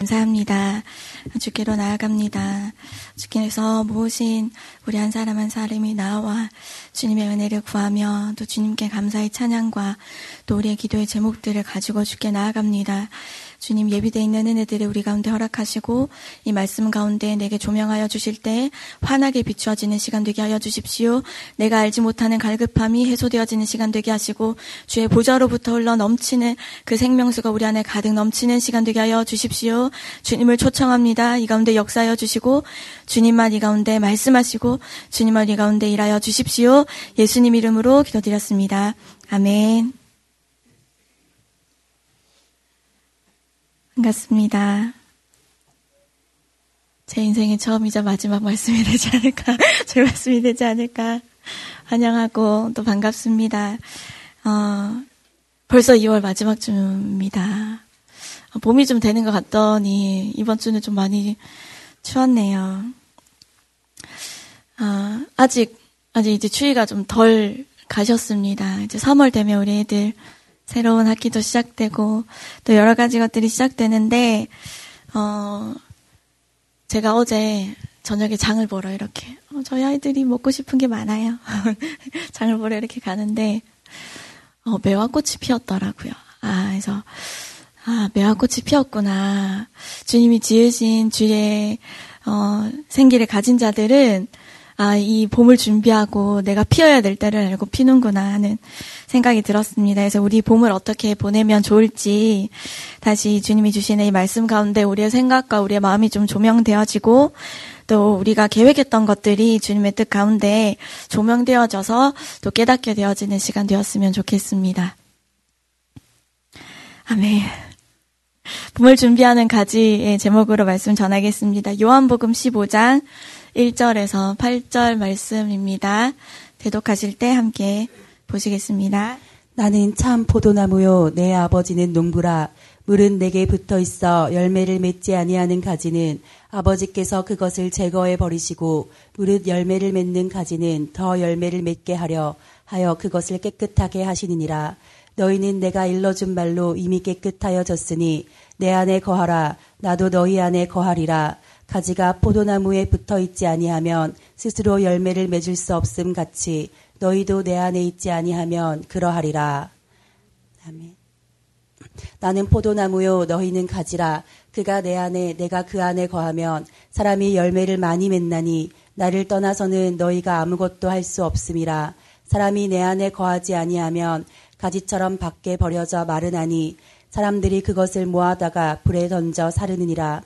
감사합니다. 주께로 나아갑니다. 주께서 모으신 우리 한 사람 한 사람이 나와 주님의 은혜를 구하며 또 주님께 감사의 찬양과 또 우리의 기도의 제목들을 가지고 주께 나아갑니다. 주님 예비되어 있는 은혜들을 우리 가운데 허락하시고 이 말씀 가운데 내게 조명하여 주실 때 환하게 비추어지는 시간 되게 하여 주십시오. 내가 알지 못하는 갈급함이 해소되어지는 시간 되게 하시고 주의 보좌로부터 흘러 넘치는 그 생명수가 우리 안에 가득 넘치는 시간 되게 하여 주십시오. 주님을 초청합니다. 이 가운데 역사하여 주시고 주님만 이 가운데 말씀하시고 주님만 이 가운데 일하여 주십시오. 예수님 이름으로 기도드렸습니다. 아멘. 반갑습니다. 제 인생의 처음이자 마지막 말씀이 되지 않을까, 제 말씀이 되지 않을까 환영하고 또 반갑습니다. 어, 벌써 2월 마지막 주입니다. 봄이 좀 되는 것 같더니 이번 주는 좀 많이 추웠네요. 어, 아직 아직 이제 추위가 좀 덜 가셨습니다. 이제 3월 되면 우리 애들 새로운 학기도 시작되고 또 여러 가지 것들이 시작되는데 어 제가 어제 저녁에 장을 보러 이렇게 어, 저희 아이들이 먹고 싶은 게 많아요. 장을 보러 이렇게 가는데 어, 매화꽃이 피었더라고요. 아 그래서 아 매화꽃이 피었구나. 주님이 지으신 주의 어, 생기를 가진 자들은 아, 이 봄을 준비하고 내가 피어야 될 때를 알고 피는구나 하는 생각이 들었습니다. 그래서 우리 봄을 어떻게 보내면 좋을지 다시 주님이 주시는 이 말씀 가운데 우리의 생각과 우리의 마음이 좀 조명되어지고 또 우리가 계획했던 것들이 주님의 뜻 가운데 조명되어져서 또 깨닫게 되어지는 시간 되었으면 좋겠습니다. 아멘. 봄을 준비하는 가지의 제목으로 말씀 전하겠습니다. 요한복음 15장 1절에서 8절 말씀입니다. 대독하실 때 함께 보시겠습니다. 나는 참 포도나무요 내 아버지는 농부라 물은 내게 붙어 있어 열매를 맺지 아니하는 가지는 아버지께서 그것을 제거해 버리시고 무릇 열매를 맺는 가지는 더 열매를 맺게 하려 하여 그것을 깨끗하게 하시느니라 너희는 내가 일러준 말로 이미 깨끗하여 졌으니 내 안에 거하라 나도 너희 안에 거하리라 가지가 포도나무에 붙어 있지 아니하면 스스로 열매를 맺을 수 없음 같이 너희도 내 안에 있지 아니하면 그러하리라. 아멘. 나는 포도나무요 너희는 가지라 그가 내 안에 내가 그 안에 거하면 사람이 열매를 많이 맺나니 나를 떠나서는 너희가 아무것도 할 수 없음이라 사람이 내 안에 거하지 아니하면 가지처럼 밖에 버려져 마르나니 사람들이 그것을 모아다가 불에 던져 사르느니라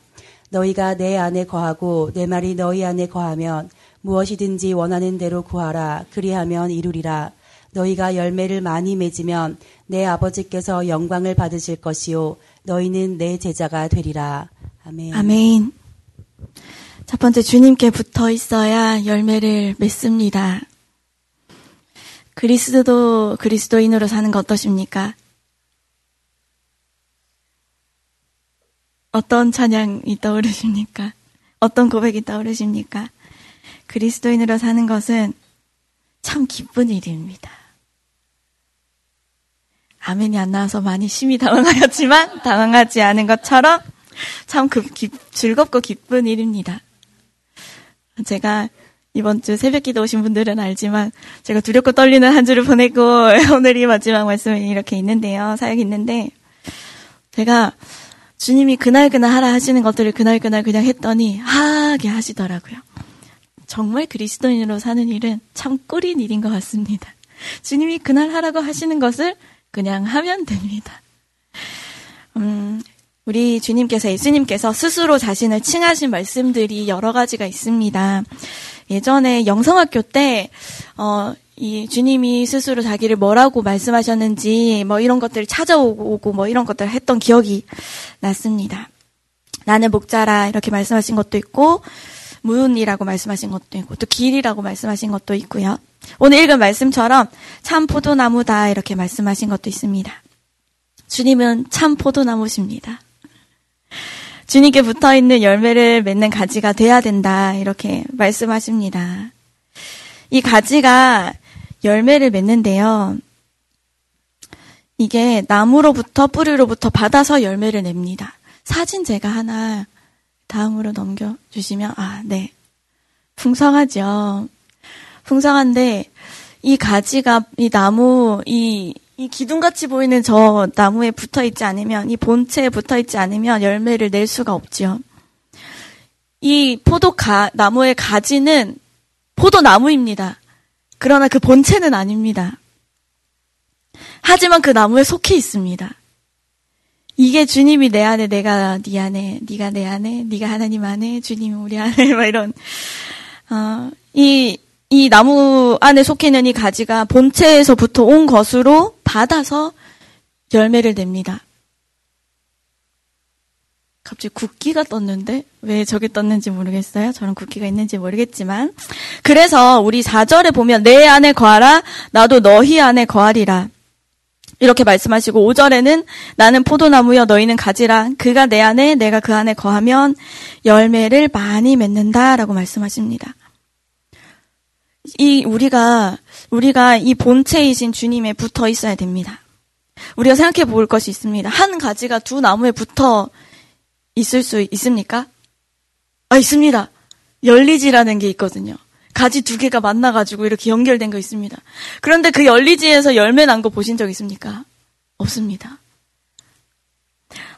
너희가 내 안에 거하고 내 말이 너희 안에 거하면 무엇이든지 원하는 대로 구하라 그리하면 이루리라 너희가 열매를 많이 맺으면 내 아버지께서 영광을 받으실 것이요 너희는 내 제자가 되리라 아멘. 아멘. 첫 번째 주님께 붙어 있어야 열매를 맺습니다. 그리스도 그리스도인으로 사는 거 어떠십니까? 어떤 찬양이 떠오르십니까? 어떤 고백이 떠오르십니까? 그리스도인으로 사는 것은 참 기쁜 일입니다. 아멘이 안 나와서 많이 심히 당황하였지만 당황하지 않은 것처럼 참 그, 기, 즐겁고 기쁜 일입니다. 제가 이번 주 새벽 기도 오신 분들은 알지만 제가 두렵고 떨리는 한 주를 보내고 오늘이 마지막 말씀이 이렇게 있는데요. 사역이 있는데 제가 주님이 그날그날 하라 하시는 것들을 그날그날 그냥 했더니 하게 하시더라고요. 정말 그리스도인으로 사는 일은 참 꿀인 일인 것 같습니다. 주님이 그날 하라고 하시는 것을 그냥 하면 됩니다. 음, 우리 주님께서 예수님께서 스스로 자신을 칭하신 말씀들이 여러 가지가 있습니다. 예전에 영성학교 때, 어, 이 주님이 스스로 자기를 뭐라고 말씀하셨는지 뭐 이런 것들을 찾아오고 뭐 이런 것들을 했던 기억이 났습니다. 나는 목자라 이렇게 말씀하신 것도 있고 무운이라고 말씀하신 것도 있고 또 길이라고 말씀하신 것도 있고요. 오늘 읽은 말씀처럼 참 포도나무다 이렇게 말씀하신 것도 있습니다. 주님은 참 포도나무십니다. 주님께 붙어 있는 열매를 맺는 가지가 돼야 된다 이렇게 말씀하십니다. 이 가지가 열매를 맺는데요. 이게 나무로부터 뿌리로부터 받아서 열매를 냅니다. 사진 제가 하나 다음으로 넘겨주시면, 아, 네. 풍성하죠. 풍성한데, 이 가지가, 이 나무, 이, 이 기둥같이 보이는 저 나무에 붙어 있지 않으면, 이 본체에 붙어 있지 않으면 열매를 낼 수가 없지요. 이 포도 가, 나무의 가지는 포도나무입니다. 그러나 그 본체는 아닙니다. 하지만 그 나무에 속해 있습니다. 이게 주님이 내 안에 내가 네 안에 네가 내 안에 네가 하나님 안에 주님이 우리 안에 막 이런 어, 이, 이 나무 안에 속해 있는 이 가지가 본체에서부터 온 것으로 받아서 열매를 냅니다. 갑자기 국기가 떴는데 왜 저게 떴는지 모르겠어요. 저런 국기가 있는지 모르겠지만 그래서 우리 4절에 보면 내 안에 거하라 나도 너희 안에 거하리라. 이렇게 말씀하시고 5절에는 나는 포도나무여 너희는 가지라 그가 내 안에 내가 그 안에 거하면 열매를 많이 맺는다라고 말씀하십니다. 이 우리가 우리가 이 본체이신 주님에 붙어 있어야 됩니다. 우리가 생각해 볼 것이 있습니다. 한 가지가 두 나무에 붙어 있을 수 있습니까? 아 있습니다. 열리지라는 게 있거든요. 가지 두 개가 만나가지고 이렇게 연결된 거 있습니다. 그런데 그 열리지에서 열매 난 거 보신 적 있습니까? 없습니다.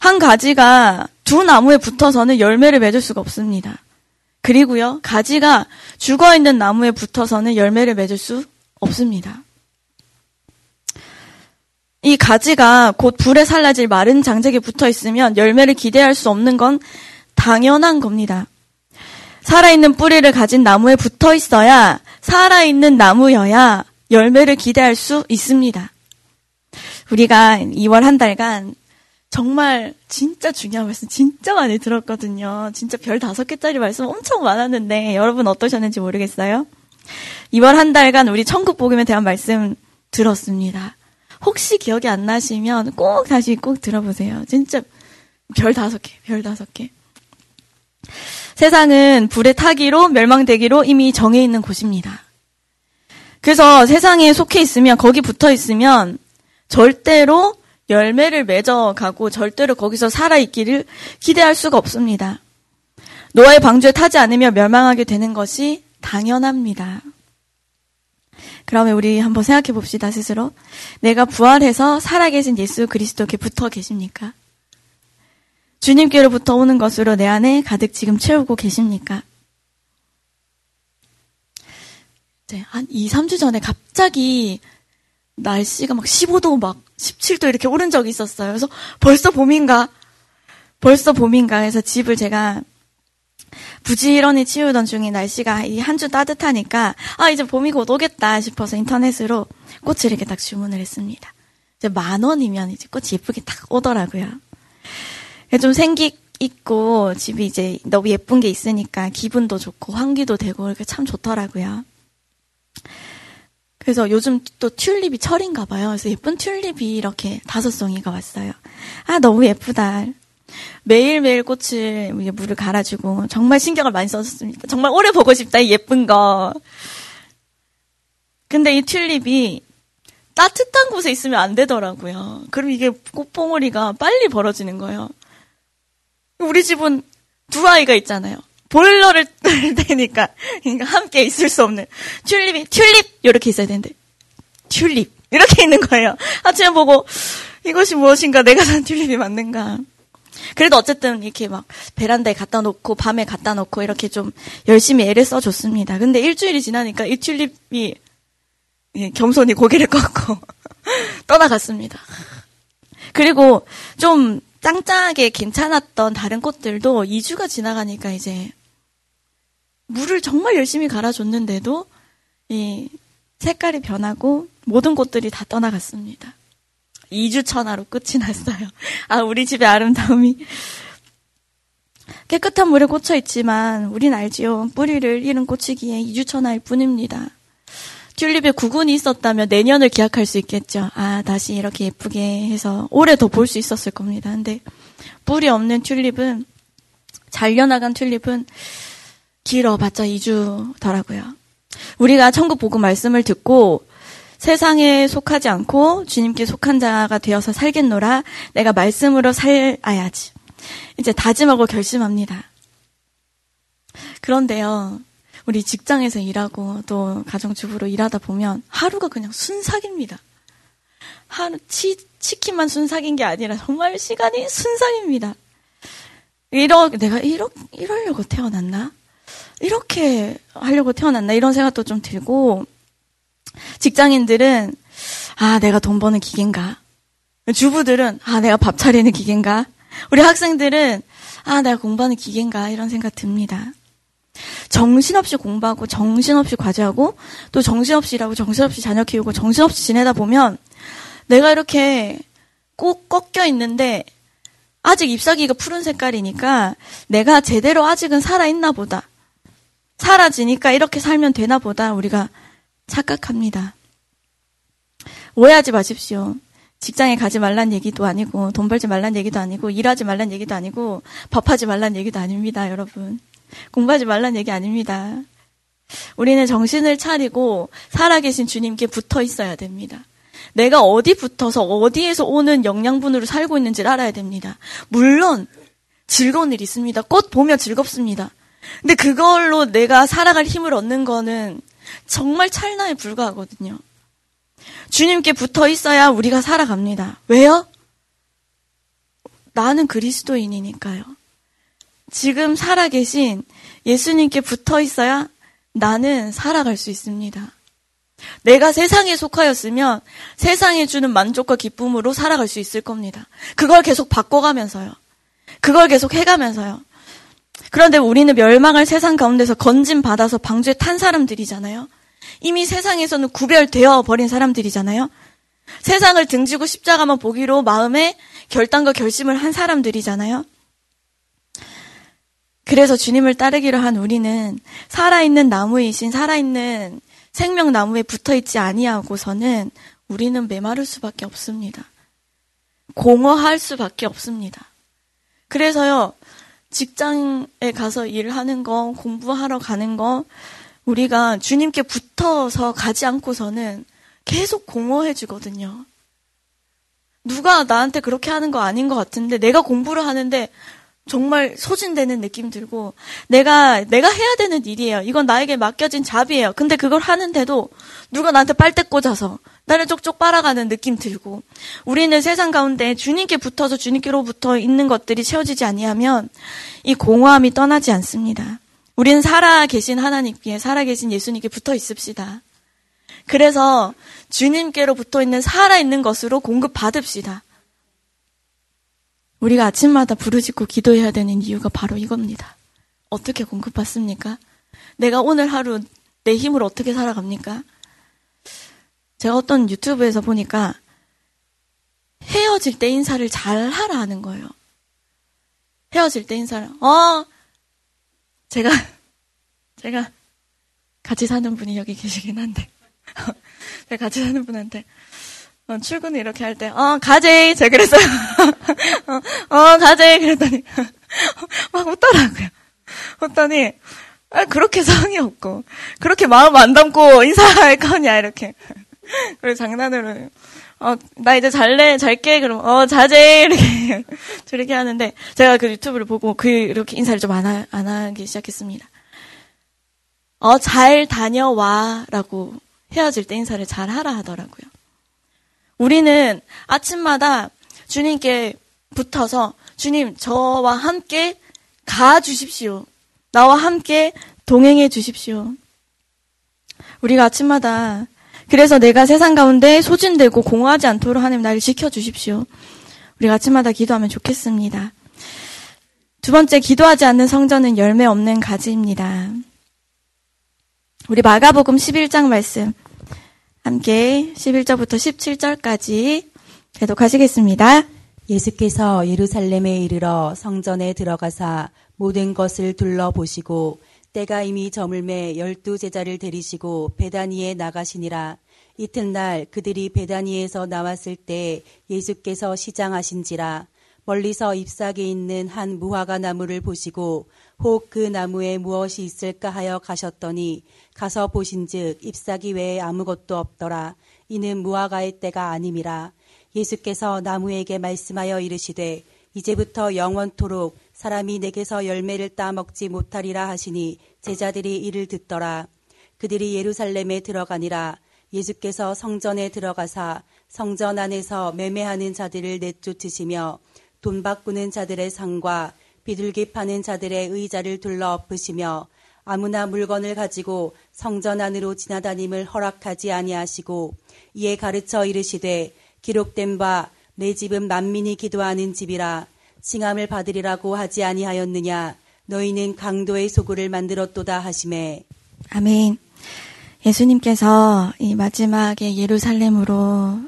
한 가지가 두 나무에 붙어서는 열매를 맺을 수가 없습니다. 그리고요, 가지가 죽어 있는 나무에 붙어서는 열매를 맺을 수 없습니다. 이 가지가 곧 불에 살라질 마른 장작에 붙어 있으면 열매를 기대할 수 없는 건 당연한 겁니다. 살아있는 뿌리를 가진 나무에 붙어 있어야 살아있는 나무여야 열매를 기대할 수 있습니다. 우리가 2월 한 달간 정말 진짜 중요한 말씀 진짜 많이 들었거든요. 진짜 별 다섯 개짜리 말씀 엄청 많았는데 여러분 어떠셨는지 모르겠어요. 2월 한 달간 우리 천국 복음에 대한 말씀 들었습니다. 혹시 기억이 안 나시면 꼭 다시 꼭 들어보세요. 진짜 별 다섯 개, 별 다섯 개. 세상은 불에 타기로 멸망되기로 이미 정해 있는 곳입니다. 그래서 세상에 속해 있으면 거기 붙어 있으면 절대로 열매를 맺어가고 절대로 거기서 살아있기를 기대할 수가 없습니다. 노아의 방주에 타지 않으면 멸망하게 되는 것이 당연합니다. 그러면 우리 한번 생각해 봅시다, 스스로. 내가 부활해서 살아계신 예수 그리스도께 붙어 계십니까? 주님께로부터 오는 것으로 내 안에 가득 지금 채우고 계십니까? 이제 한 2, 3주 전에 갑자기 날씨가 막 15도 막 17도 이렇게 오른 적이 있었어요. 그래서 벌써 봄인가? 벌써 봄인가 해서 집을 제가 부지런히 치우던 중에 날씨가 이 한 주 따뜻하니까 아 이제 봄이 곧 오겠다 싶어서 인터넷으로 꽃을 이렇게 딱 주문을 했습니다. 이제 만 원이면 이제 꽃이 예쁘게 딱 오더라고요. 좀 생기 있고 집이 이제 너무 예쁜 게 있으니까 기분도 좋고 환기도 되고 이렇게 참 좋더라고요. 그래서 요즘 또 튤립이 철인가 봐요. 그래서 예쁜 튤립이 이렇게 다섯 송이가 왔어요. 아, 너무 예쁘다. 매일매일 꽃을 물을 갈아주고 정말 신경을 많이 썼습니다. 정말 오래 보고 싶다, 이 예쁜 거. 근데 이 튤립이 따뜻한 곳에 있으면 안 되더라고요. 그럼 이게 꽃봉오리가 빨리 벌어지는 거예요. 우리 집은 두 아이가 있잖아요. 보일러를 때니까 그러니까 함께 있을 수 없는 튤립이 튤립 이렇게 있어야 되는데 튤립 이렇게 있는 거예요. 아침에 보고 이것이 무엇인가 내가 산 튤립이 맞는가. 그래도 어쨌든 이렇게 막 베란다에 갖다 놓고 밤에 갖다 놓고 이렇게 좀 열심히 애를 써줬습니다. 근데 일주일이 지나니까 이 튤립이 예, 겸손히 고개를 꺾고 떠나갔습니다. 그리고 좀 짱짱하게 괜찮았던 다른 꽃들도 2주가 지나가니까 이제 물을 정말 열심히 갈아줬는데도 이 색깔이 변하고 모든 꽃들이 다 떠나갔습니다. 2주 천하로 끝이 났어요. 아, 우리 집의 아름다움이 깨끗한 물에 꽂혀 있지만 우린 알지요. 뿌리를 잃은 꽃이기에 2주 천하일 뿐입니다. 튤립에 구근이 있었다면 내년을 기약할 수 있겠죠. 아, 다시 이렇게 예쁘게 해서 올해 더 볼 수 있었을 겁니다. 근데 뿌리 없는 튤립은 잘려나간 튤립은 길어봤자 2주더라고요. 우리가 천국 복음 말씀을 듣고 세상에 속하지 않고 주님께 속한 자가 되어서 살겠노라 내가 말씀으로 살아야지. 이제 다짐하고 결심합니다. 그런데요, 우리 직장에서 일하고 또 가정주부로 일하다 보면 하루가 그냥 순삭입니다. 하루 치, 치킨만 순삭인 게 아니라 정말 시간이 순삭입니다. 이러 내가 이러 이러려고 태어났나? 이렇게 하려고 태어났나? 이런 생각도 좀 들고 직장인들은 아 내가 돈 버는 기계인가? 주부들은 아 내가 밥 차리는 기계인가? 우리 학생들은 아 내가 공부하는 기계인가? 이런 생각 듭니다. 정신없이 공부하고 정신없이 과제하고 또 정신없이 일하고 정신없이 자녀 키우고 정신없이 지내다 보면 내가 이렇게 꼭 꺾여 있는데 아직 잎사귀가 푸른 색깔이니까 내가 제대로 아직은 살아있나 보다. 사라지니까 이렇게 살면 되나 보다 우리가 착각합니다. 오해하지 마십시오. 직장에 가지 말란 얘기도 아니고 돈 벌지 말란 얘기도 아니고 일하지 말란 얘기도 아니고 밥하지 말란 얘기도 아닙니다, 여러분. 공부하지 말란 얘기 아닙니다. 우리는 정신을 차리고 살아계신 주님께 붙어 있어야 됩니다. 내가 어디 붙어서 어디에서 오는 영양분으로 살고 있는지를 알아야 됩니다. 물론 즐거운 일 있습니다. 꽃 보면 즐겁습니다. 근데 그걸로 내가 살아갈 힘을 얻는 거는 정말 찰나에 불과하거든요. 주님께 붙어 있어야 우리가 살아갑니다. 왜요? 나는 그리스도인이니까요. 지금 살아계신 예수님께 붙어 있어야 나는 살아갈 수 있습니다. 내가 세상에 속하였으면 세상에 주는 만족과 기쁨으로 살아갈 수 있을 겁니다. 그걸 계속 바꿔가면서요. 그걸 계속 해가면서요. 그런데 우리는 멸망할 세상 가운데서 건진 받아서 방주에 탄 사람들이잖아요. 이미 세상에서는 구별되어 버린 사람들이잖아요. 세상을 등지고 십자가만 보기로 마음에 결단과 결심을 한 사람들이잖아요. 그래서 주님을 따르기로 한 우리는 살아있는 나무이신 살아있는 생명나무에 붙어 있지 아니하고서는 우리는 메마를 수밖에 없습니다. 공허할 수밖에 없습니다. 그래서요, 직장에 가서 일하는 거, 공부하러 가는 거, 우리가 주님께 붙어서 가지 않고서는 계속 공허해지거든요. 누가 나한테 그렇게 하는 거 아닌 것 같은데, 내가 공부를 하는데, 정말 소진되는 느낌 들고 내가 내가 해야 되는 일이에요. 이건 나에게 맡겨진 잡이에요. 근데 그걸 하는데도 누가 나한테 빨대 꽂아서 나를 쪽쪽 빨아가는 느낌 들고 우리는 세상 가운데 주님께 붙어서 주님께로부터 있는 것들이 채워지지 아니하면 이 공허함이 떠나지 않습니다. 우리는 살아 계신 하나님께 살아 계신 예수님께 붙어 있읍시다. 그래서 주님께로 붙어 있는 살아 있는 것으로 공급 받읍시다. 우리가 아침마다 부르짖고 기도해야 되는 이유가 바로 이겁니다. 어떻게 공급받습니까? 내가 오늘 하루 내 힘을 어떻게 살아갑니까? 제가 어떤 유튜브에서 보니까 헤어질 때 인사를 잘 하라 하는 거예요. 헤어질 때 인사를, 어, 제가, 제가 같이 사는 분이 여기 계시긴 한데, 제가 같이 사는 분한테, 어, 출근을 이렇게 할 때, 어, 가재! 제가 그랬어요. 어, 어, 가재! 그랬더니, 막 웃더라고요. 웃더니, 아, 그렇게 성의 없고, 그렇게 마음 안 담고 인사할 거냐, 이렇게. 그래서 장난으로, 어, 나 이제 잘래, 잘게, 그럼, 어, 자제, 이렇게, 저렇게 하는데, 제가 그 유튜브를 보고 그, 이렇게 인사를 좀 안, 하, 안 하기 시작했습니다. 어, 잘 다녀와, 라고 헤어질 때 인사를 잘 하라 하더라고요. 우리는 아침마다 주님께 붙어서 주님 저와 함께 가 주십시오. 나와 함께 동행해 주십시오. 우리가 아침마다 그래서 내가 세상 가운데 소진되고 공허하지 않도록 하나님 나를 지켜 주십시오. 우리가 아침마다 기도하면 좋겠습니다. 두 번째 기도하지 않는 성전은 열매 없는 가지입니다. 우리 마가복음 11장 말씀 함께 11절부터 17절까지 계속하시겠습니다. 예수께서 예루살렘에 이르러 성전에 들어가사 모든 것을 둘러보시고 때가 이미 저물매 열두 제자를 데리시고 베다니에 나가시니라. 이튿날 그들이 베다니에서 나왔을 때 예수께서 시장하신지라 멀리서 잎사귀 있는 한 무화과 나무를 보시고 혹 그 나무에 무엇이 있을까 하여 가셨더니 가서 보신즉 잎사귀 외에 아무것도 없더라. 이는 무화과의 때가 아님이라. 예수께서 나무에게 말씀하여 이르시되 이제부터 영원토록 사람이 내게서 열매를 따먹지 못하리라 하시니 제자들이 이를 듣더라. 그들이 예루살렘에 들어가니라. 예수께서 성전에 들어가사 성전 안에서 매매하는 자들을 내쫓으시며 돈 바꾸는 자들의 상과 비둘기 파는 자들의 의자를 둘러 엎으시며 아무나 물건을 가지고 성전 안으로 지나다님을 허락하지 아니하시고 이에 가르쳐 이르시되 기록된 바 내 집은 만민이 기도하는 집이라 칭함을 받으리라고 하지 아니하였느냐 너희는 강도의 소굴을 만들었도다 하심에 아멘. 예수님께서 이 마지막에 예루살렘으로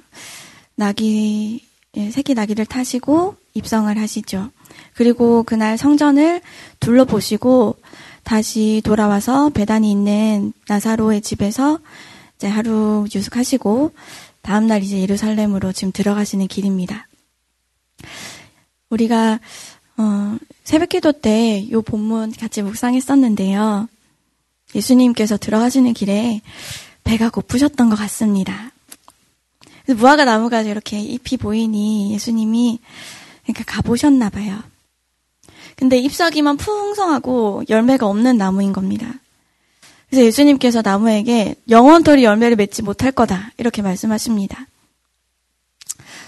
나귀 예, 새끼 나귀를 타시고 입성을 하시죠. 그리고 그날 성전을 둘러보시고 다시 돌아와서 배단이 있는 나사로의 집에서 이제 하루 유숙하시고 다음날 이제 예루살렘으로 지금 들어가시는 길입니다. 우리가 어, 새벽 기도 때이 본문 같이 묵상했었는데요. 예수님께서 들어가시는 길에 배가 고프셨던 것 같습니다. 무화과 나무가 이렇게 잎이 보이니 예수님이 그러니까 가보셨나 봐요. 근데 잎사귀만 풍성하고 열매가 없는 나무인 겁니다. 그래서 예수님께서 나무에게 영원토리 열매를 맺지 못할 거다. 이렇게 말씀하십니다.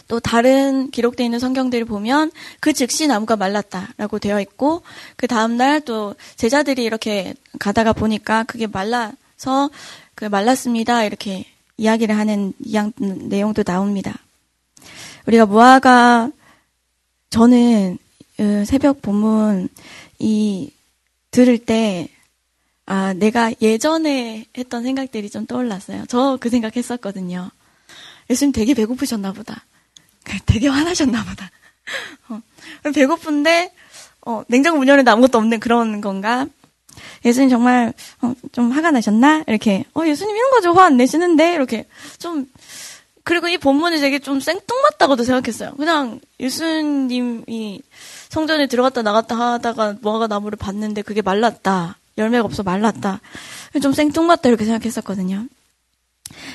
또 다른 기록되어 있는 성경들을 보면 그 즉시 나무가 말랐다라고 되어 있고 그 다음날 또 제자들이 이렇게 가다가 보니까 그게 말라서 그 말랐습니다. 이렇게 이야기를 하는 이양, 내용도 나옵니다. 우리가 무화과 저는 그 새벽 본문 이 들을 때 아, 내가 예전에 했던 생각들이 좀 떠올랐어요. 저 그 생각 했었거든요. 예수님 되게 배고프셨나 보다. 되게 화나셨나 보다. 어, 배고픈데 어, 냉장고 문 열는데 아무것도 없는 그런 건가? 예수님 정말 어, 좀 화가 나셨나? 이렇게 어 예수님 이런 거죠 화 안 내시는데 이렇게 좀 그리고 이 본문이 되게 좀 생뚱맞다고도 생각했어요. 그냥 예수님이 성전에 들어갔다 나갔다 하다가 무화과 나무를 봤는데 그게 말랐다. 열매가 없어 말랐다. 좀 생뚱맞다 이렇게 생각했었거든요.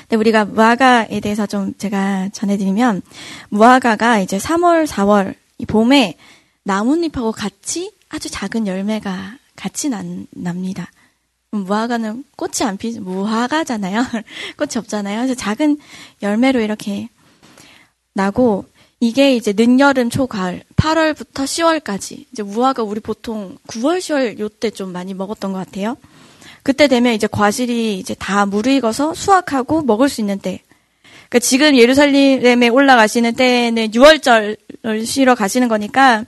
근데 우리가 무화과에 대해서 좀 제가 전해드리면 무화과가 이제 3월, 4월 이 봄에 나뭇잎하고 같이 아주 작은 열매가 같이 난, 납니다. 무화과는 꽃이 안 피, 무화과잖아요. 꽃이 없잖아요. 그래서 작은 열매로 이렇게 나고 이게 이제 늦여름, 초가을, 8월부터 10월까지 이제 무화과 우리 보통 9월, 10월 요때 좀 많이 먹었던 것 같아요. 그때 되면 이제 과실이 이제 다 무르익어서 수확하고 먹을 수 있는 때. 그러니까 지금 예루살렘에 올라가시는 때는 6월절을 쉬러 가시는 거니까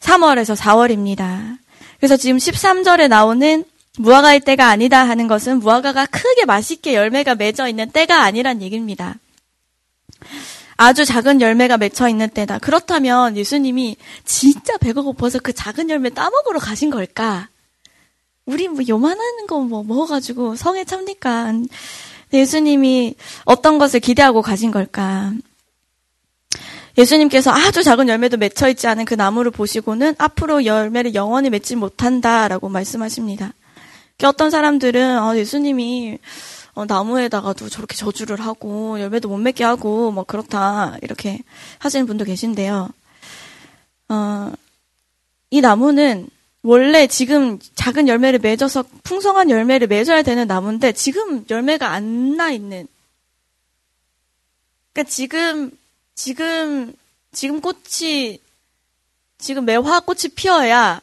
3월에서 4월입니다. 그래서 지금 13절에 나오는 무화과의 때가 아니다 하는 것은 무화과가 크게 맛있게 열매가 맺어 있는 때가 아니란 얘기입니다. 아주 작은 열매가 맺혀 있는 때다. 그렇다면 예수님이 진짜 배가 고파서 그 작은 열매 따먹으러 가신 걸까? 우리 뭐 요만한 거 뭐 먹어가지고 성에 찹니까? 예수님이 어떤 것을 기대하고 가신 걸까? 예수님께서 아주 작은 열매도 맺혀 있지 않은 그 나무를 보시고는 앞으로 열매를 영원히 맺지 못한다라고 말씀하십니다. 어떤 사람들은 아, 예수님이 어, 나무에다가도 저렇게 저주를 하고 열매도 못 맺게 하고 뭐 그렇다 이렇게 하시는 분도 계신데요. 어, 이 나무는 원래 지금 작은 열매를 맺어서 풍성한 열매를 맺어야 되는 나무인데 지금 열매가 안 나 있는. 그러니까 지금 지금 지금 꽃이 지금 매화 꽃이 피어야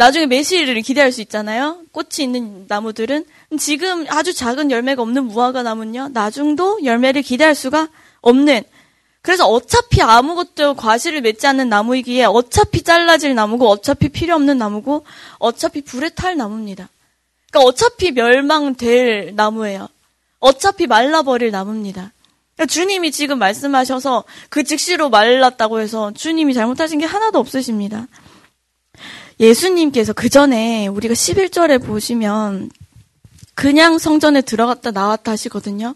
나중에 매실을 기대할 수 있잖아요. 꽃이 있는 나무들은 지금 아주 작은 열매가 없는 무화과 나무는요. 나중도 열매를 기대할 수가 없는 그래서 어차피 아무것도 과실을 맺지 않는 나무이기에 어차피 잘라질 나무고 어차피 필요 없는 나무고 어차피 불에 탈 나무입니다. 그러니까 어차피 멸망될 나무예요. 어차피 말라버릴 나무입니다. 그러니까 주님이 지금 말씀하셔서 그 즉시로 말랐다고 해서 주님이 잘못하신 게 하나도 없으십니다. 예수님께서 그 전에 우리가 11절에 보시면 그냥 성전에 들어갔다 나왔다 하시거든요.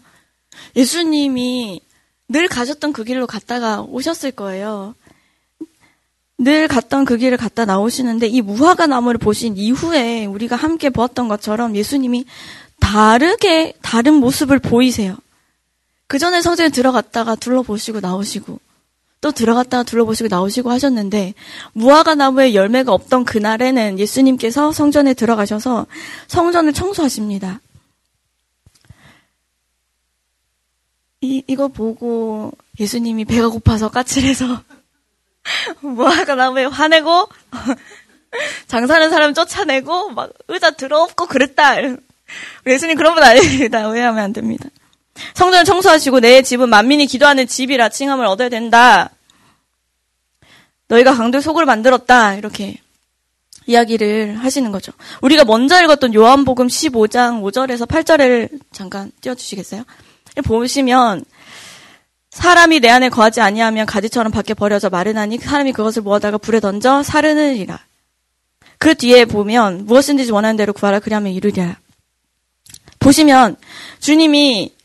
예수님이 늘 가셨던 그 길로 갔다가 오셨을 거예요. 늘 갔던 그 길을 갔다 나오시는데 이 무화과 나무를 보신 이후에 우리가 함께 보았던 것처럼 예수님이 다르게 다른 모습을 보이세요. 그 전에 성전에 들어갔다가 둘러보시고 나오시고 또 들어갔다가 둘러보시고 나오시고 하셨는데 무화과 나무에 열매가 없던 그날에는 예수님께서 성전에 들어가셔서 성전을 청소하십니다. 이, 이거 보고 예수님이 배가 고파서 까칠해서 무화과 나무에 화내고 장사하는 사람 쫓아내고 막 의자 들어엎고 그랬다. 예수님 그런 분 아닙니다. 오해하면 안 됩니다. 성전을 청소하시고 내 집은 만민이 기도하는 집이라 칭함을 얻어야 된다. 너희가 강들 속을 만들었다. 이렇게 이야기를 하시는 거죠. 우리가 먼저 읽었던 요한복음 15장 5절에서 8절을 잠깐 띄워주시겠어요? 보시면 사람이 내 안에 거하지 아니하면 가지처럼 밖에 버려져 마르나니 사람이 그것을 모아다가 불에 던져 사르느니라. 그 뒤에 보면 무엇인지 원하는 대로 구하라 그리하면 이루리라. 보시면 주님이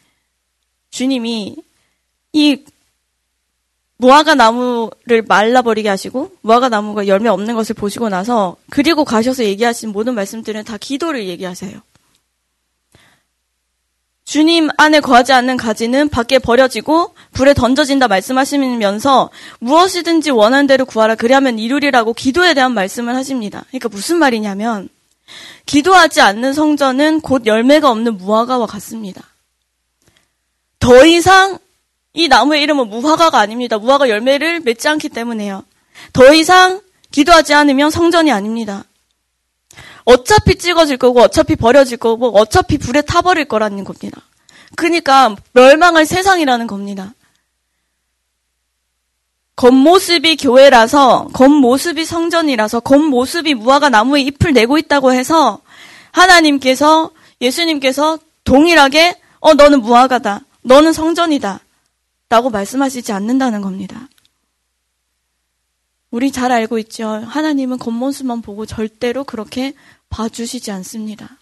주님이 이 무화과 나무를 말라버리게 하시고 무화과 나무가 열매 없는 것을 보시고 나서 그리고 가셔서 얘기하신 모든 말씀들은 다 기도를 얘기하세요. 주님 안에 거하지 않는 가지는 밖에 버려지고 불에 던져진다 말씀하시면서 무엇이든지 원하는 대로 구하라 그리하면 이루리라고 기도에 대한 말씀을 하십니다. 그러니까 무슨 말이냐면 기도하지 않는 성전은 곧 열매가 없는 무화과와 같습니다. 더 이상 이 나무의 이름은 무화과가 아닙니다. 무화과 열매를 맺지 않기 때문에요. 더 이상 기도하지 않으면 성전이 아닙니다. 어차피 찍어질 거고 어차피 버려질 거고 어차피 불에 타버릴 거라는 겁니다. 그러니까 멸망할 세상이라는 겁니다. 겉모습이 교회라서 겉모습이 성전이라서 겉모습이 무화과 나무에 잎을 내고 있다고 해서 하나님께서 예수님께서 동일하게 어 너는 무화과다. 너는 성전이다. 라고 말씀하시지 않는다는 겁니다. 우리 잘 알고 있죠. 하나님은 겉모습만 보고 절대로 그렇게 봐주시지 않습니다.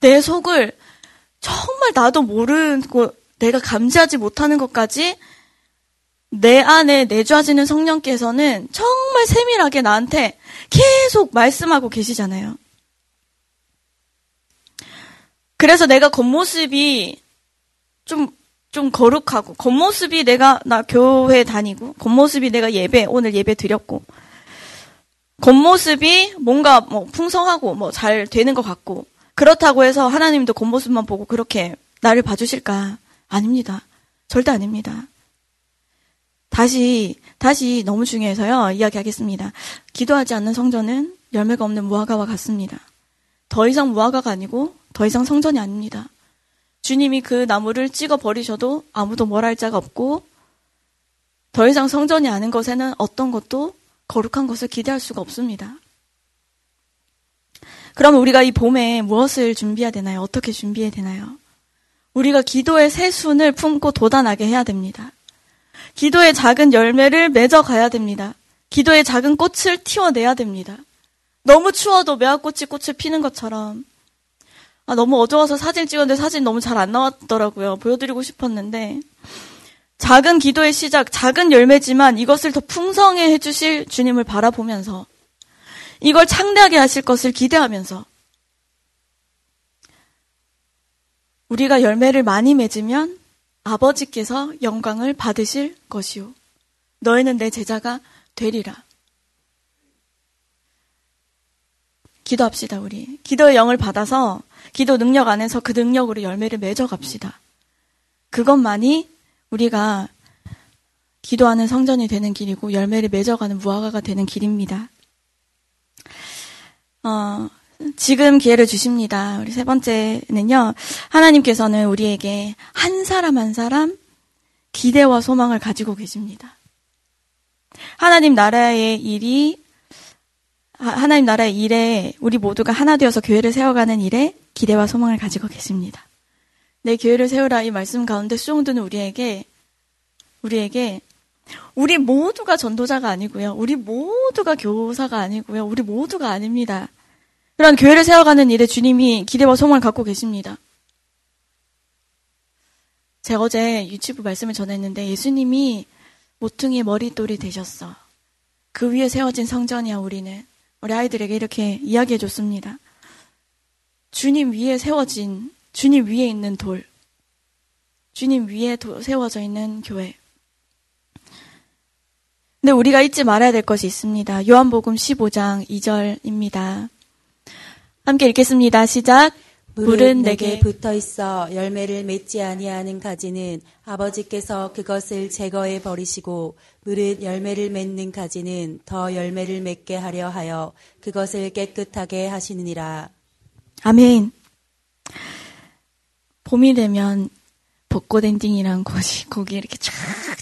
내 속을 정말 나도 모르고 내가 감지하지 못하는 것까지 내 안에 내주어지는 성령께서는 정말 세밀하게 나한테 계속 말씀하고 계시잖아요. 그래서 내가 겉모습이 좀, 좀 거룩하고, 겉모습이 내가, 나 교회 다니고, 겉모습이 내가 예배, 오늘 예배 드렸고, 겉모습이 뭔가 뭐 풍성하고 뭐 잘 되는 것 같고, 그렇다고 해서 하나님도 겉모습만 보고 그렇게 나를 봐주실까? 아닙니다. 절대 아닙니다. 다시, 다시 너무 중요해서요, 이야기하겠습니다. 기도하지 않는 성전은 열매가 없는 무화과와 같습니다. 더 이상 무화과가 아니고, 더 이상 성전이 아닙니다. 주님이 그 나무를 찍어 버리셔도 아무도 뭘할 자가 없고 더 이상 성전이 아닌 것에는 어떤 것도 거룩한 것을 기대할 수가 없습니다. 그러면 우리가 이 봄에 무엇을 준비해야 되나요? 어떻게 준비해야 되나요? 우리가 기도의 새순을 품고 도단하게 해야 됩니다. 기도의 작은 열매를 맺어 가야 됩니다. 기도의 작은 꽃을 틔워내야 됩니다. 너무 추워도 매화꽃이 꽃을 피는 것처럼 아, 너무 어두워서 사진 찍었는데 사진 너무 잘 안 나왔더라고요. 보여드리고 싶었는데. 작은 기도의 시작, 작은 열매지만 이것을 더 풍성해 해주실 주님을 바라보면서 이걸 창대하게 하실 것을 기대하면서 우리가 열매를 많이 맺으면 아버지께서 영광을 받으실 것이요. 너희는 내 제자가 되리라. 기도합시다, 우리. 기도의 영을 받아서 기도 능력 안에서 그 능력으로 열매를 맺어 갑시다. 그것만이 우리가 기도하는 성전이 되는 길이고 열매를 맺어가는 무화과가 되는 길입니다. 어, 지금 기회를 주십니다. 우리 세 번째는요. 하나님께서는 우리에게 한 사람 한 사람 기대와 소망을 가지고 계십니다. 하나님 나라의 일이 하나님 나라의 일에 우리 모두가 하나 되어서 교회를 세워가는 일에 기대와 소망을 가지고 계십니다. 내 교회를 세우라 이 말씀 가운데 수종드는 우리에게 우리에게 우리 모두가 전도자가 아니고요. 우리 모두가 교사가 아니고요. 우리 모두가 아닙니다. 그런 교회를 세워가는 일에 주님이 기대와 소망을 갖고 계십니다. 제가 어제 유치부 말씀을 전했는데 예수님이 모퉁이 머리돌이 되셨어. 그 위에 세워진 성전이야 우리는. 우리 아이들에게 이렇게 이야기해 줬습니다. 주님 위에 세워진, 주님 위에 있는 돌, 주님 위에 도, 세워져 있는 교회. 근데 우리가 잊지 말아야 될 것이 있습니다. 요한복음 15장 2절입니다. 함께 읽겠습니다. 시작. 물은 내게 붙어 있어 열매를 맺지 아니하는 가지는 아버지께서 그것을 제거해 버리시고 물은 열매를 맺는 가지는 더 열매를 맺게 하려 하여 그것을 깨끗하게 하시느니라. 아멘. 봄이 되면 벚꽃 엔딩이란 곳이 거기 이렇게 쫙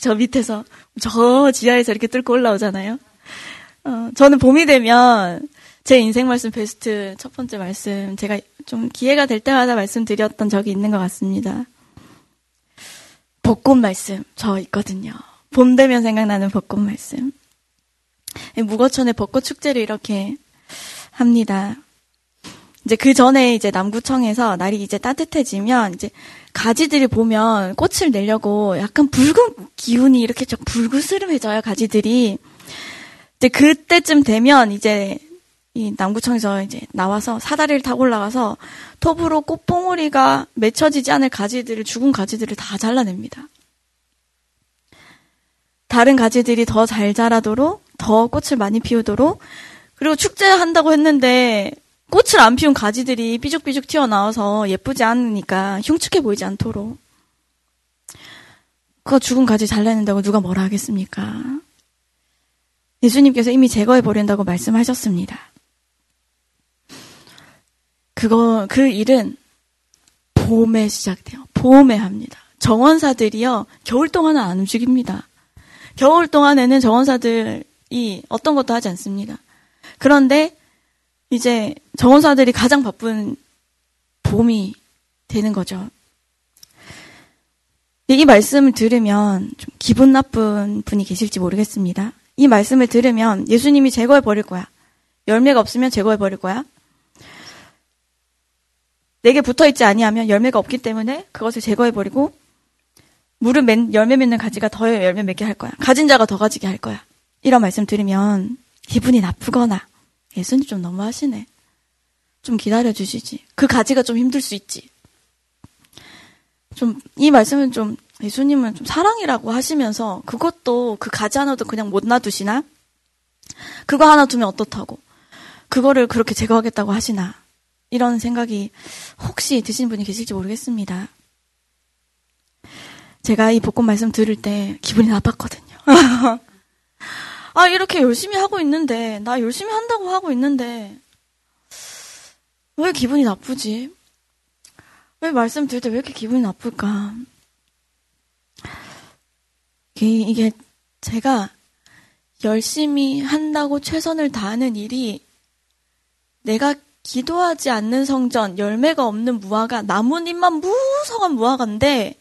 저 밑에서 저 지하에서 이렇게 뚫고 올라오잖아요. 어, 저는 봄이 되면 제 인생 말씀 베스트 첫 번째 말씀 제가 좀 기회가 될 때마다 말씀드렸던 적이 있는 것 같습니다. 벚꽃 말씀 저 있거든요. 봄 되면 생각나는 벚꽃 말씀. 무거천의 벚꽃 축제를 이렇게 합니다. 이제 그 전에 이제 남구청에서 날이 이제 따뜻해지면 이제 가지들이 보면 꽃을 내려고 약간 붉은 기운이 이렇게 좀 불그스름해져요, 가지들이. 이제 그때쯤 되면 이제 이 남구청에서 이제 나와서 사다리를 타고 올라가서 톱으로 꽃봉오리가 맺혀지지 않을 가지들을, 죽은 가지들을 다 잘라냅니다. 다른 가지들이 더 잘 자라도록, 더 꽃을 많이 피우도록, 그리고 축제한다고 했는데 꽃을 안 피운 가지들이 삐죽삐죽 튀어나와서 예쁘지 않으니까 흉측해 보이지 않도록. 그거 죽은 가지 잘라낸다고 누가 뭐라 하겠습니까? 예수님께서 이미 제거해 버린다고 말씀하셨습니다. 그거, 그 일은 봄에 시작돼요. 봄에 합니다. 정원사들이요, 겨울 동안은 안 움직입니다. 겨울 동안에는 정원사들이 어떤 것도 하지 않습니다. 그런데 이제 정원사들이 가장 바쁜 봄이 되는 거죠. 이 말씀을 들으면 좀 기분 나쁜 분이 계실지 모르겠습니다. 이 말씀을 들으면 예수님이 제거해 버릴 거야. 열매가 없으면 제거해 버릴 거야. 내게 붙어 있지 아니하면 열매가 없기 때문에 그것을 제거해 버리고 물을 맨, 열매 맺는 가지가 더 열매 맺게 할 거야. 가진 자가 더 가지게 할 거야. 이런 말씀 들으면 기분이 나쁘거나 예수님 좀 너무하시네. 좀 기다려 주시지. 그 가지가 좀 힘들 수 있지. 좀, 이 말씀은 좀, 예수님은 좀 사랑이라고 하시면서 그것도 그 가지 하나도 그냥 못 놔두시나? 그거 하나 두면 어떻다고? 그거를 그렇게 제거하겠다고 하시나? 이런 생각이 혹시 드신 분이 계실지 모르겠습니다. 제가 이 복권 말씀 들을 때 기분이 나빴거든요. 아, 이렇게 열심히 하고 있는데, 나 열심히 한다고 하고 있는데, 왜 기분이 나쁘지? 왜 말씀 들을 때 왜 이렇게 기분이 나쁠까? 이게 제가 열심히 한다고 최선을 다하는 일이 내가 기도하지 않는 성전, 열매가 없는 무화과, 나뭇잎만 무성한 무화과인데,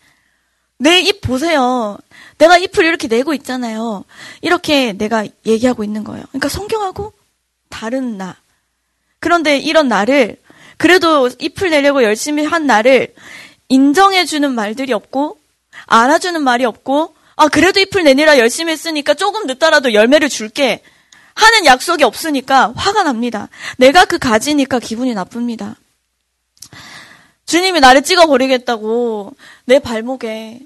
내 입 보세요. 내가 잎을 이렇게 내고 있잖아요. 이렇게 내가 얘기하고 있는 거예요. 그러니까 성경하고 다른 나. 그런데 이런 나를 그래도 잎을 내려고 열심히 한 나를 인정해주는 말들이 없고 알아주는 말이 없고 아 그래도 잎을 내느라 열심히 했으니까 조금 늦더라도 열매를 줄게 하는 약속이 없으니까 화가 납니다. 내가 그 가지니까 기분이 나쁩니다. 주님이 나를 찍어버리겠다고 내 발목에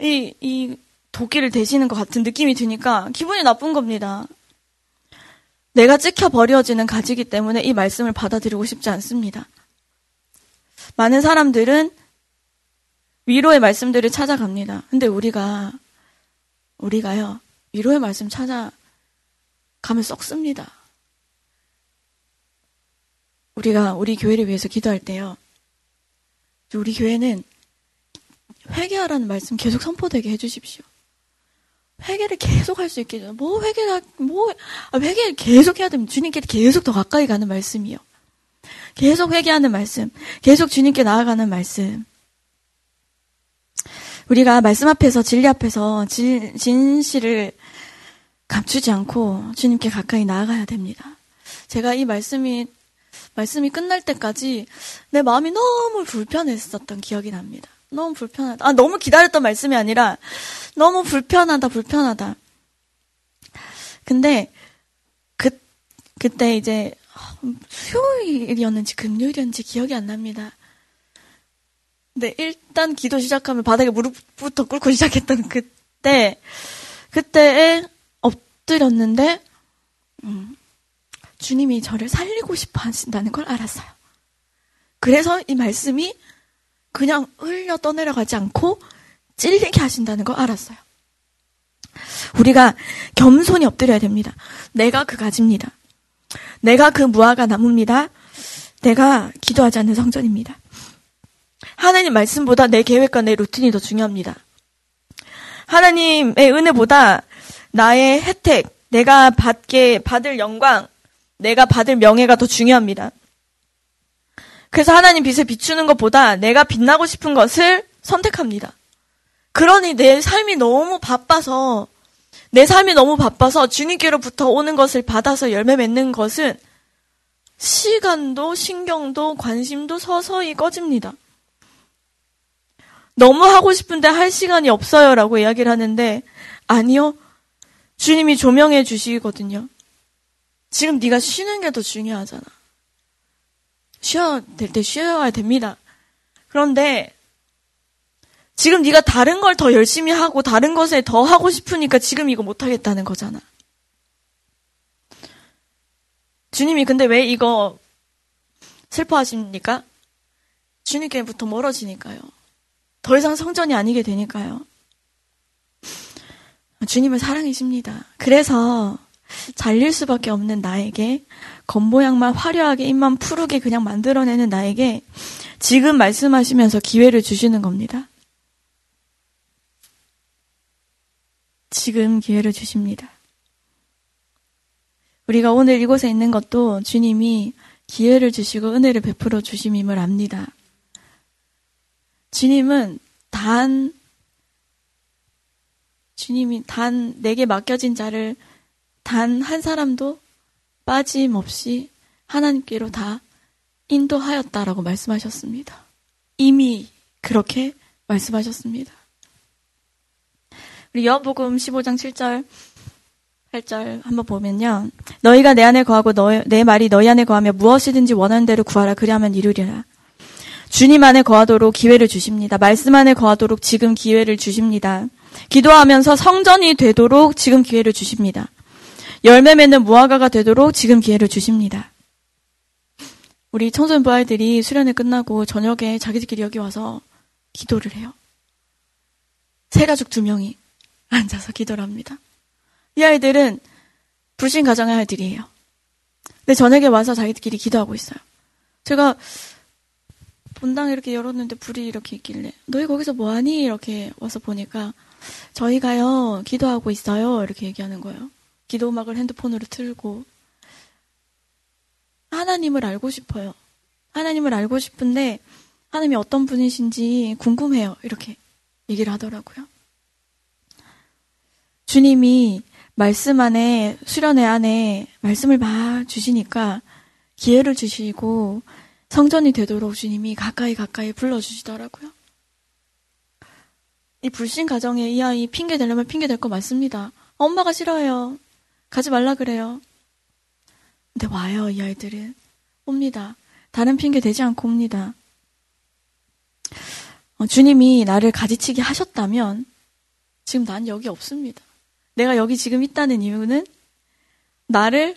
이, 이 도끼를 대시는 것 같은 느낌이 드니까 기분이 나쁜 겁니다. 내가 찍혀 버려지는 가지기 때문에 이 말씀을 받아들이고 싶지 않습니다. 많은 사람들은 위로의 말씀들을 찾아갑니다. 근데 우리가, 우리가요, 위로의 말씀 찾아 가면 썩습니다. 우리가 우리 교회를 위해서 기도할 때요, 우리 교회는 회개하라는 말씀 계속 선포되게 해주십시오. 회개를 계속 할 수 있게. 뭐 회개가 뭐 아, 회개를 계속 해야 됩니다. 주님께 계속 더 가까이 가는 말씀이요. 계속 회개하는 말씀, 계속 주님께 나아가는 말씀. 우리가 말씀 앞에서 진리 앞에서 진, 진실을 감추지 않고 주님께 가까이 나아가야 됩니다. 제가 이 말씀이 말씀이 끝날 때까지 내 마음이 너무 불편했었던 기억이 납니다. 너무 불편하다. 아, 너무 기다렸던 말씀이 아니라 너무 불편하다, 불편하다. 근데 그 그때 이제 수요일이었는지 금요일이었는지 기억이 안 납니다. 근데 일단 기도 시작하면 바닥에 무릎부터 꿇고 시작했던 그때 그때에 엎드렸는데 음, 주님이 저를 살리고 싶어 하신다는 걸 알았어요. 그래서 이 말씀이 그냥 흘려 떠내려가지 않고 찔리게 하신다는 걸 알았어요. 우리가 겸손히 엎드려야 됩니다. 내가 그 가지입니다. 내가 그 무화과 나무입니다. 내가 기도하지 않는 성전입니다. 하나님 말씀보다 내 계획과 내 루틴이 더 중요합니다. 하나님의 은혜보다 나의 혜택, 내가 받게 받을 영광, 내가 받을 명예가 더 중요합니다. 그래서 하나님 빛을 비추는 것보다 내가 빛나고 싶은 것을 선택합니다. 그러니 내 삶이 너무 바빠서 내 삶이 너무 바빠서 주님께로부터 오는 것을 받아서 열매 맺는 것은 시간도 신경도 관심도 서서히 꺼집니다. 너무 하고 싶은데 할 시간이 없어요 라고 이야기를 하는데 아니요. 주님이 조명해 주시거든요. 지금 네가 쉬는 게 더 중요하잖아. 쉬어야 될 때 쉬어야 됩니다. 그런데 지금 네가 다른 걸 더 열심히 하고 다른 것에 더 하고 싶으니까 지금 이거 못 하겠다는 거잖아. 주님이 근데 왜 이거 슬퍼하십니까? 주님께부터 멀어지니까요. 더 이상 성전이 아니게 되니까요. 주님은 사랑이십니다. 그래서 잘릴 수밖에 없는 나에게 겉모양만 화려하게 입만 푸르게 그냥 만들어내는 나에게 지금 말씀하시면서 기회를 주시는 겁니다. 지금 기회를 주십니다. 우리가 오늘 이곳에 있는 것도 주님이 기회를 주시고 은혜를 베풀어 주심임을 압니다. 주님은 단 주님이 단 내게 맡겨진 자를 단 한 사람도 빠짐없이 하나님께로 다 인도하였다라고 말씀하셨습니다. 이미 그렇게 말씀하셨습니다. 우리 여복음 15장 7절 8절 한번 보면요. 너희가 내 안에 거하고 너, 내 말이 너희 안에 거하며 무엇이든지 원하는 대로 구하라 그리하면 이루리라. 주님 안에 거하도록 기회를 주십니다. 말씀 안에 거하도록 지금 기회를 주십니다. 기도하면서 성전이 되도록 지금 기회를 주십니다. 열매 맺는 무화과가 되도록 지금 기회를 주십니다. 우리 청소년 부활들이 수련회 끝나고 저녁에 자기들끼리 여기 와서 기도를 해요. 세 가족 두 명이 앉아서 기도를 합니다. 이 아이들은 불신 가정의 아이들이에요. 근데 저녁에 와서 자기들끼리 기도하고 있어요. 제가 본당 이렇게 열었는데 불이 이렇게 있길래 너희 거기서 뭐하니? 이렇게 와서 보니까 저희가요 기도하고 있어요 이렇게 얘기하는 거예요. 기도 음악을 핸드폰으로 틀고 하나님을 알고 싶어요. 하나님을 알고 싶은데 하나님이 어떤 분이신지 궁금해요. 이렇게 얘기를 하더라고요. 주님이 말씀 안에 수련회 안에 말씀을 막 주시니까 기회를 주시고 성전이 되도록 주님이 가까이 가까이 불러주시더라고요. 이 불신 가정에 이 아이 핑계 대려면 핑계 될거 맞습니다. 엄마가 싫어해요. 가지 말라 그래요. 근데 와요, 이 아이들은. 옵니다. 다른 핑계 되지 않고 옵니다. 어, 주님이 나를 가지치기 하셨다면 지금 난 여기 없습니다. 내가 여기 지금 있다는 이유는 나를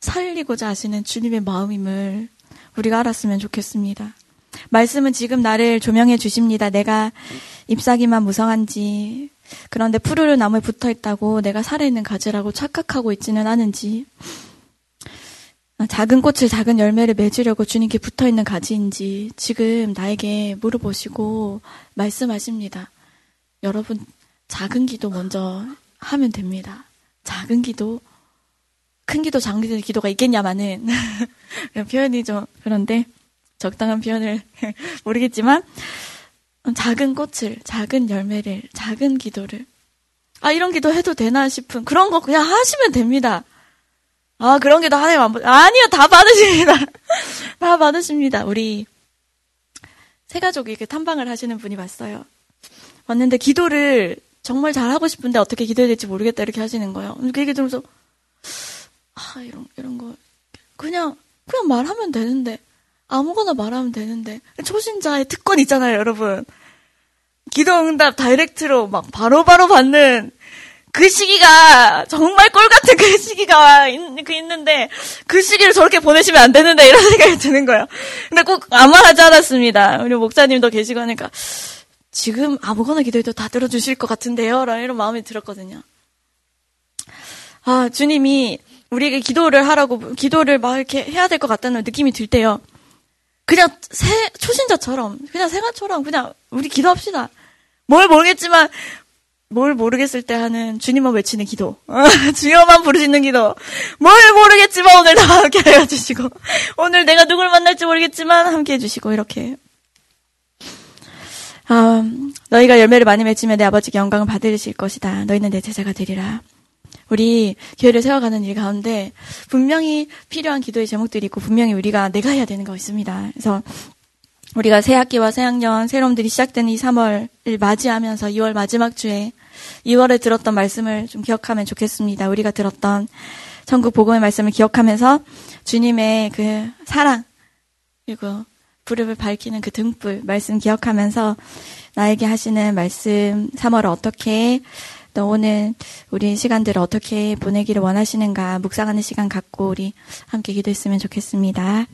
살리고자 하시는 주님의 마음임을 우리가 알았으면 좋겠습니다. 말씀은 지금 나를 조명해 주십니다. 내가 잎사귀만 무성한지, 그런데 푸르르 나무에 붙어 있다고 내가 살아있는 가지라고 착각하고 있지는 않은지, 작은 꽃을 작은 열매를 맺으려고 주님께 붙어 있는 가지인지 지금 나에게 물어보시고 말씀하십니다. 여러분, 작은 기도 먼저 하면 됩니다. 작은 기도, 큰 기도, 작은 기도가 있겠냐마는 표현이 좀 그런데 적당한 표현을 모르겠지만 작은 꽃을, 작은 열매를, 작은 기도를 아 이런 기도 해도 되나 싶은 그런 거 그냥 하시면 됩니다. 아 그런 기도 하나님 안 받... 아니요 다 받으십니다. 다 받으십니다. 우리 세 가족이 이렇게 탐방을 하시는 분이 봤어요. 왔는데 기도를 정말 잘하고 싶은데 어떻게 기도해야 될지 모르겠다 이렇게 하시는 거예요. 그 얘기 들으면서 아, 이런, 이런 거. 그냥, 그냥 말하면 되는데. 아무거나 말하면 되는데. 초신자의 특권 있잖아요, 여러분. 기도응답 다이렉트로 막 바로바로 바로 받는 그 시기가 정말 꼴 같은 그 시기가 있, 그 있는데 그 시기를 저렇게 보내시면 안 되는데 이런 생각이 드는 거예요. 근데 꼭 아무 말 하지 않았습니다. 우리 목사님도 계시고 하니까 지금 아무거나 기도해도 다 들어주실 것 같은데요. 라는 이런 마음이 들었거든요. 아, 주님이 우리에게 기도를 하라고, 기도를 막 이렇게 해야 될 것 같다는 느낌이 들 때요. 그냥 새, 초신자처럼, 그냥 생활처럼 그냥 우리 기도합시다. 뭘 모르겠지만, 뭘 모르겠을 때 하는 주님만 외치는 기도. 주여만 부르시는 기도. 뭘 모르겠지만 오늘 다 함께 해주시고. 오늘 내가 누굴 만날지 모르겠지만 함께 해주시고, 이렇게. 아, 너희가 열매를 많이 맺으면 내 아버지께 영광을 받으실 것이다. 너희는 내 제자가 되리라. 우리 교회를 세워가는 일 가운데 분명히 필요한 기도의 제목들이 있고 분명히 우리가 내가 해야 되는 거 있습니다. 그래서 우리가 새 학기와 새 학년 새롬들이 시작된 이 3월을 맞이하면서 2월 마지막 주에 2월에 들었던 말씀을 좀 기억하면 좋겠습니다. 우리가 들었던 천국 복음의 말씀을 기억하면서 주님의 그 사랑 그리고 불을 밝히는 그 등불 말씀 기억하면서 나에게 하시는 말씀 3월을 어떻게 또 오늘 우리 시간들을 어떻게 보내기를 원하시는가 묵상하는 시간 갖고 우리 함께 기도했으면 좋겠습니다.